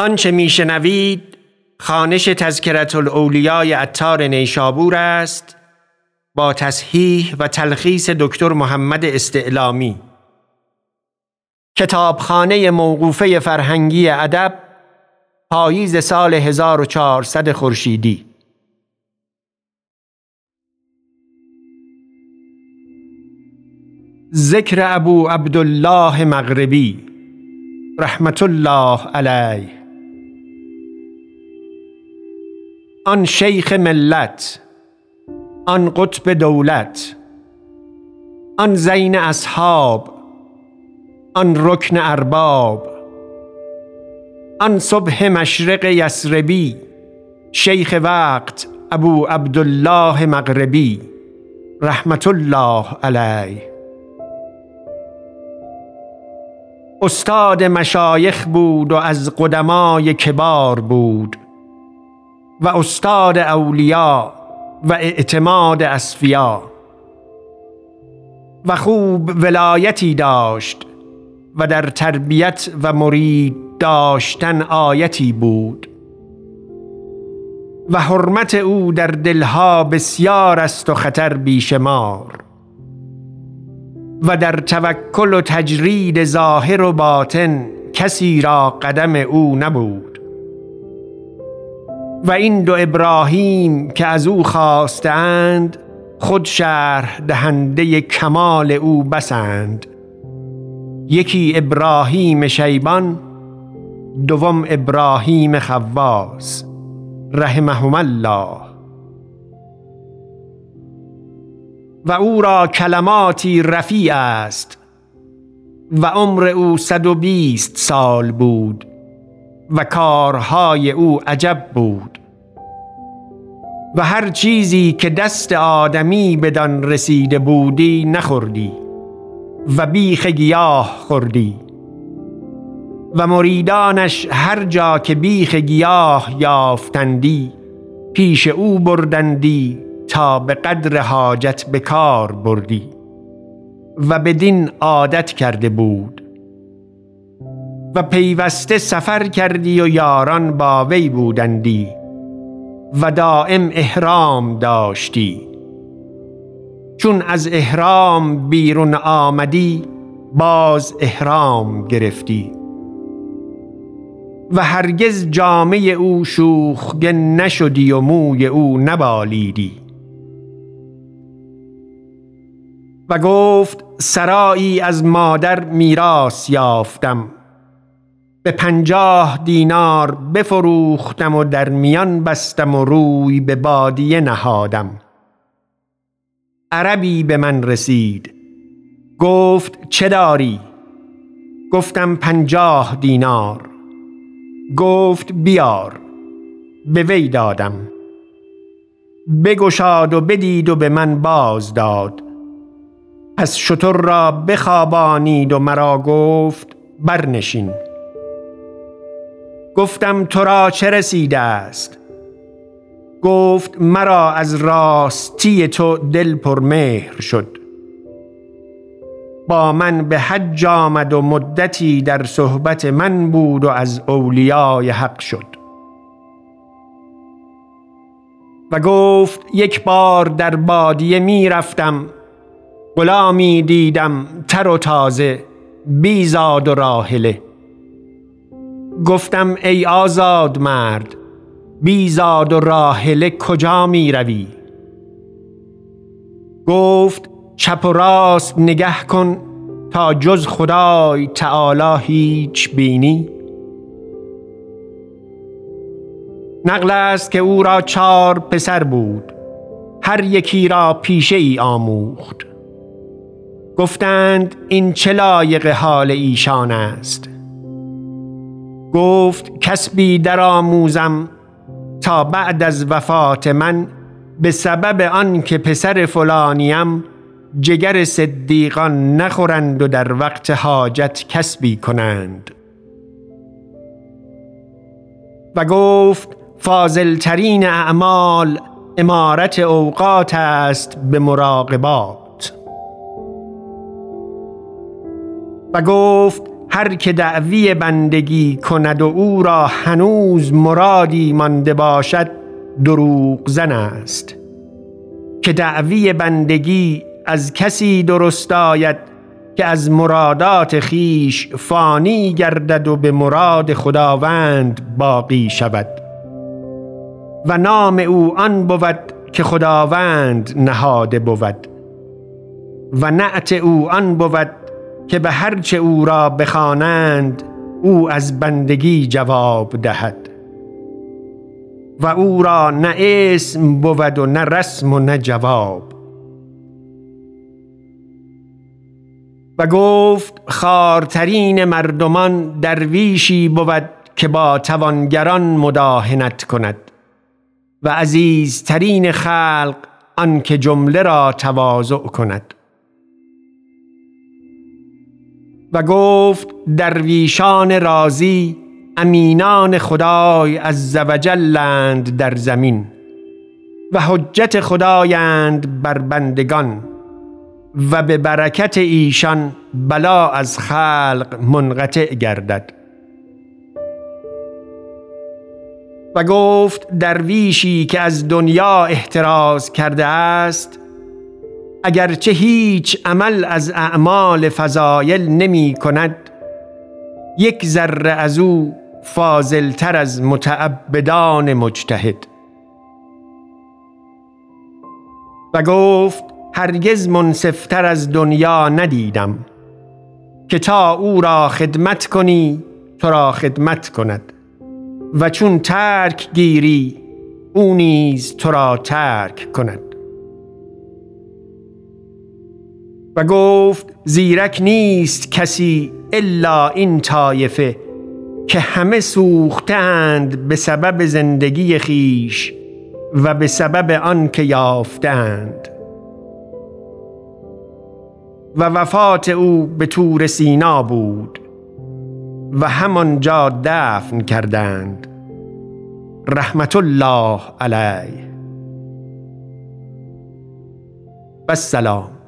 آنچه میشنوید خانش تذکرت الاولیای اتار نیشابور است با تصحیح و تلخیص دکتر محمد استعلامی. کتابخانه موقوفه فرهنگی ادب پاییز سال 1400 خورشیدی. ذکر ابو عبدالله مغربی رحمت الله علیه. آن شیخ ملت آن قطب دولت آن زین اصحاب آن رکن ارباب آن صبح مشرق یسربی شیخ وقت ابو عبدالله مغربی رحمت الله علیه. استاد مشایخ بود و از قدمای کبار بود. و استاد اولیا و اعتماد اسفیا و خوب ولایتی داشت و در تربیت و مرید داشتن آیتی بود. و حرمت او در دلها بسیار است و خطر بیشمار و در توکل و تجرید ظاهر و باطن کسی را قدم او نبود. و این دو ابراهیم که از او خواستند خود شرح دهنده کمال او بسند. یکی ابراهیم شیبان دوم ابراهیم خواس رحمهم الله. و او را کلماتی رفیع است و عمر او صد و بیست سال بود. و کارهای او عجب بود. و هر چیزی که دست آدمی بدان رسیده بودی نخوردی و بیخ گیاه خوردی. و مریدانش هر جا که بیخ گیاه یافتندی پیش او بردندی تا به قدر حاجت به کار بردی. و بدین عادت کرده بود. و پیوسته سفر کردی و یاران با وی بودندی و دائم احرام داشتی. چون از احرام بیرون آمدی باز احرام گرفتی. و هرگز جامعه او شوخگن نشدی و موی او نبالیدی. و گفت سرایی از مادر میراث یافتم. به پنجاه دینار بفروختم و در میان بستم و روی به بادیه نهادم. عربی به من رسید. گفت چه داری؟ گفتم پنجاه دینار. گفت بیار. به وی دادم. بگشاد و بدید و به من باز داد. پس شتر را بخوابانید و مرا گفت برنشین. گفتم تو را چه رسیده است؟ گفت مرا از راستی تو دل پرمهر شد. با من به حج آمد و مدتی در صحبت من بود و از اولیای حق شد. و گفت یک بار در بادیه می رفتم غلامی دیدم تر و تازه بیزاد و راحله. گفتم ای آزاد مرد بیزاد و راحله کجا می روی؟ گفت چپ و راست نگه کن تا جز خدای تعالی هیچ بینی. نقل است که او را چار پسر بود هر یکی را پیشه ای آموخت. گفتند این چه لایق حال ایشان است؟ گفت کسبی در آموزم تا بعد از وفات من به سبب آن که پسر فلانیم جگر صدیقان نخورند و در وقت حاجت کسبی کنند. و گفت فاضل ترین اعمال امارت اوقات است به مراقبات. و گفت هر که دعوی بندگی کند و او را هنوز مرادی مانده باشد دروغ زن است. که دعوی بندگی از کسی درست آید که از مرادات خیش فانی گردد و به مراد خداوند باقی شود. و نام او آن بود که خداوند نهاده بود. و نعت او آن بود که به هرچه او را بخوانند او از بندگی جواب دهد. و او را نه اسم بود و نه رسم و نه جواب. و گفت خارترین مردمان درویشی بود که با توانگران مداهنت کند و عزیزترین خلق آنکه جمله را تواضع کند. و گفت درویشان رازی امینان خدای از زوجلند در زمین و حجت خدایند بر بندگان و به برکت ایشان بلا از خلق منقطع گردد. و گفت درویشی که از دنیا احتراز کرده است اگرچه هیچ عمل از اعمال فضایل نمی کند یک ذره از او فاضلتر از متعبدان مجتهد. و گفت هرگز منصفتر از دنیا ندیدم که تا او را خدمت کنی تو را خدمت کند. و چون ترک گیری او نیز تو را ترک کند. گفت زیرک نیست کسی الا این طایفه که همه سوختند به سبب زندگی خیش و به سبب آن که یافتند. و وفات او به تور سینا بود و همانجا دفن کردند. رحمت الله علیه. و السلام.